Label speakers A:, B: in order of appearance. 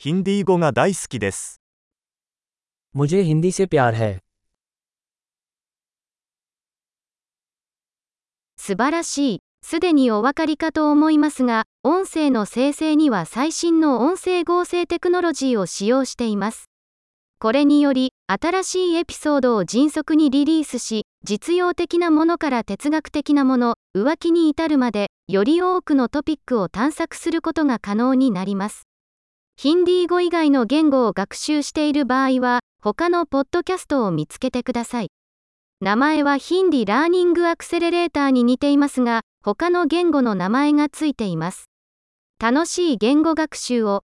A: ヒンディー語が大好きです。
B: मुझे हिंदी से प्यार है
C: 素晴らしい。すでにお分かりかと思いますが、音声の生成には最新の音声合成テクノロジーを使用しています。これにより、新しいエピソードを迅速にリリースし、実用的なものから哲学的なもの、浮気に至るまで、より多くのトピックを探索することが可能になります。 ヒンディー語以外の言語を学習している場合は、他のポッドキャストを見つけてください。名前はヒンディラーニングアクセレレーターに似ていますが、他の言語の名前がついています。楽しい言語学習を。